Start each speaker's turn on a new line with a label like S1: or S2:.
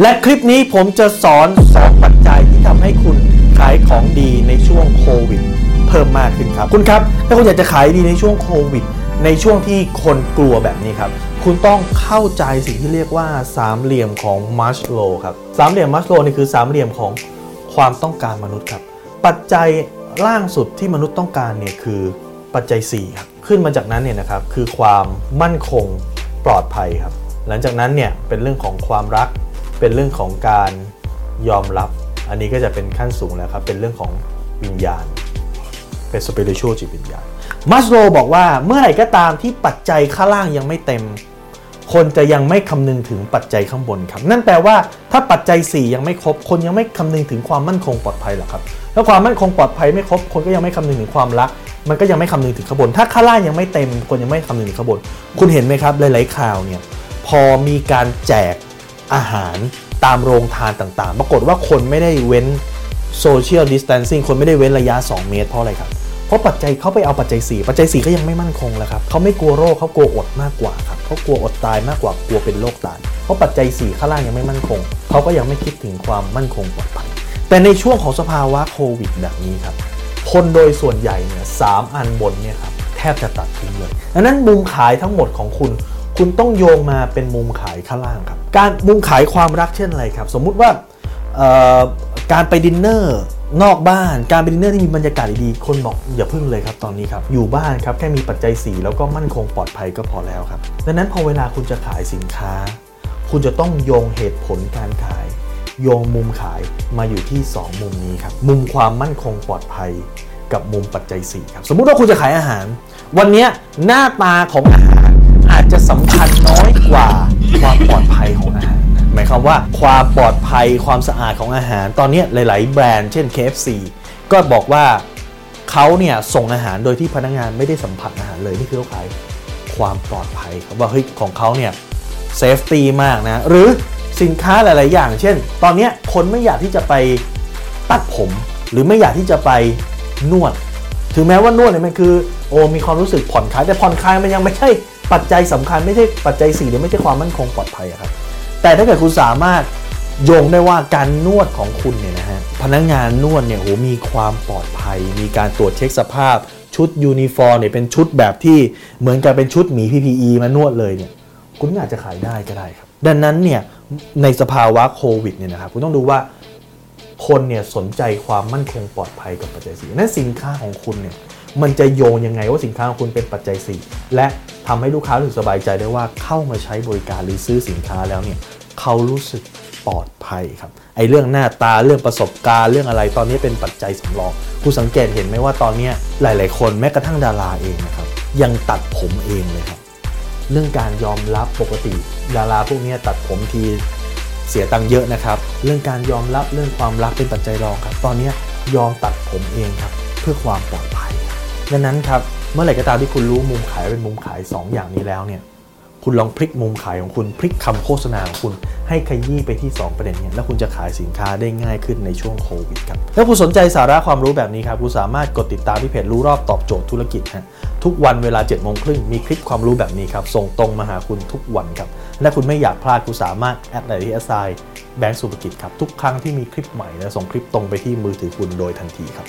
S1: และคลิปนี้ผมจะสอน2ปัจจัยที่ทำให้คุณขายของดีในช่วงโควิด เพิ่มมากขึ้นครับ คุณครับถ้าคุณอยากจะขายดีในช่วงโควิด ในช่วงที่คนกลัวแบบนี้ครับ คุณต้องเข้าใจสิ่งที่เรียกว่าสามเหลี่ยมของมัชโลครับสามเหลี่ยมมัชโลนี่คือสามเหลี่ยมของความต้องการมนุษย์ครับ ปัจจัยล่างสุดที่มนุษย์ต้องการเนี่ยคือปัจจัย4ครับขึ้นมาจากนั้นเนี่ยนะครับคือความมั่นคงปลอดภัยครับ หลังจากนั้นเนี่ยเป็นเรื่องของความรัก เป็นเรื่องของการยอมรับ อันนี้ก็จะเป็นขั้นสูงแล้วครับ เป็นเรื่องของวิญญาณ เป็นสเป i ิช a l จิตวิญญาณ มัสโลบอกว่าเมื่อไหร่ก็ตามที่ปัจจัยข้างล่างยังไม่เต็ม คนจะยังไม่คำนึงถึงปัจจัยข้างบนครับ นั่นแปลว่าถ้าปัจจัย 4 ยังไม่ครบ คนยังไม่คำนึงถึงความมั่นคงปลอดภัยหรอกครับถ้าความมั่นคงปลอดภัยไม่ครบ คนก็ยังไม่คำนึงถึงความรัก มันก็ยังไม่คำนึงถึงข้างบน ถ้าข้างล่างยังไม่เต็ม คนยังไม่คำนึงถึงข้างบน คุณเห็นไหมครับหลายๆข่าวเนี่ย พอมีการแจก อาหารตามโรงทานต่างๆ ปรากฏว่าคนไม่ได้เว้นโซเชียลดิส a ทนซิ่งคนไม่ได้เว้นระยะ 2 เมตรเพราะอะไรครับ เพราะปัจจัยเขาไปเอาปัจจัย 4 ปัจจัย 4 ก็ยังไม่มั่นคงแล้วครับเขาไม่กลัวโรคเขากลัวอดมากกว่าครับเขากลัวอดตายมากกว่ากลัวเป็นโรคตาย เพราะปัจจัย 4 ข้างล่างยังไม่มั่นคงเขาก็ยังไม่คิดถึงความมั่นคงปลอดภัยแต่ในช่วงของสภาวะโควิดแบบนี้ครับคนโดยส่วนใหญ่เนี่ยสามอันบนเนี่ยครับแทบจะตัดทิ้งเลยดังนั้นมุมขายทั้งหมดของคุณ คุณต้องโยงมาเป็นมุมขายข้างล่างครับ การมุมขายความรักเช่นอะไรครับ สมมุติว่าการไปดินเนอร์นอกบ้าน การไปดินเนอร์ที่มีบรรยากาศดีๆ คนบอกอย่าพึ่งเลยครับตอนนี้ครับ อยู่บ้านครับแค่มีปัจจัย4แล้วก็มั่นคงปลอดภัยก็พอแล้วครับ ดังนั้นพอเวลาคุณจะขายสินค้า คุณจะต้องโยงเหตุผลการขาย โยงมุมขายมาอยู่ที่ 2 มุมนี้ครับ มุมความมั่นคงปลอดภัยกับมุมปัจจัย4ครับ สมมุติว่าคุณจะขายอาหาร วันนี้หน้าตาของอาหาร อาจจะสำคัญน้อยกว่าความปลอดภัยของอาหาร หมายความว่าความปลอดภัยความสะอาดของอาหาร ตอนนี้หลาย ๆ แบรนด์เช่น KFC ก็บอกว่าเขาเนี่ยส่งอาหารโดยที่พนักงานไม่ได้สัมผัสอาหารเลยนี่คือเขาขายความปลอดภัยครับว่าเฮ้ยของเขาเนี่ยเซฟตี้มากนะ หรือสินค้าหลาย ๆ อย่าง เช่น ตอนนี้คนไม่อยากที่จะไปตัดผม หรือไม่อยากที่จะไปนวด ถึงแม้ว่านวดเนี่ยมันคือโอ้มีความรู้สึกผ่อนคลายแต่ผ่อนคลายมันยังไม่ใช่ ปัจจัยสำคัญไม่ใช่ปัจจัย4หรือไม่ใช่ความมั่นคงปลอดภัยครับ แต่ถ้าเกิดคุณสามารถโยงได้ว่าการนวดของคุณเนี่ยนะฮะพนักงานนวดเนี่ยโหมีความปลอดภัย มีการตรวจเช็คสภาพ ชุดยูนิฟอร์มเนี่ยเป็นชุดแบบที่เหมือนกับเป็นชุดหมี PPE มานวดเลยเนี่ยคุณอาจจะขายได้ก็ได้ครับ ดังนั้นเนี่ยในสภาวะโควิดเนี่ยนะครับคุณต้องดูว่าคนเนี่ยสนใจความมั่นคงปลอดภัยกับปัจจัยสี่นั่นสินค้าของคุณเนี่ย มันจะโยงยังไงว่าสินค้าของคุณเป็นปัจจัยสี่และทำให้ลูกค้ารู้สึกสบายใจได้ว่าเข้ามาใช้บริการหรือซื้อสินค้าแล้วเนี่ยเขารู้สึกปลอดภัยครับไอ้เรื่องหน้าตาเรื่องประสบการณ์เรื่องอะไรตอนนี้เป็นปัจจัยสำรองคุณสังเกตเห็นไหมว่าตอนนี้หลาย ๆ คนแม้กระทั่งดาราเองนะครับยังตัดผมเองเลยครับเรื่องการยอมรับปกติ ดาราพวกนี้ตัดผมทีเสียตังค์เยอะนะครับ เรื่องการยอมรับเรื่องความรักเป็นปัจจัยรองครับ ตอนนี้ยอมตัดผมเองครับ เพื่อความปลอด ดังนั้นครับเมื่อไหร่ก็ตามที่คุณรู้มุมขายเป็นมุมขาย 2 อย่างนี้แล้วเนี่ยคุณลองพลิกมุมขายของคุณพลิกคำโฆษณาของคุณให้ขยี้ไปที่ 2 ประเด็นเนี่ยแล้วคุณจะขายสินค้าได้ง่ายขึ้นในช่วงโควิดครับถ้าคุณสนใจสาระความรู้แบบนี้ครับคุณสามารถกดติดตามที่เพจรู้รอบตอบโจทย์ธุรกิจฮะทุกวันเวลาเจ็ดโมงครึ่งมีคลิปความรู้แบบนี้ครับส่งตรงมาหาคุณทุกวันครับและคุณไม่อยากพลาดคุณสามารถ add LINE ที่ at sign แบงก์สุภกิจครับทุกครั้งที่มีคลิปใหม่และส่งคลิปตรงไปที่มือถือคุณโดยทันทีครับ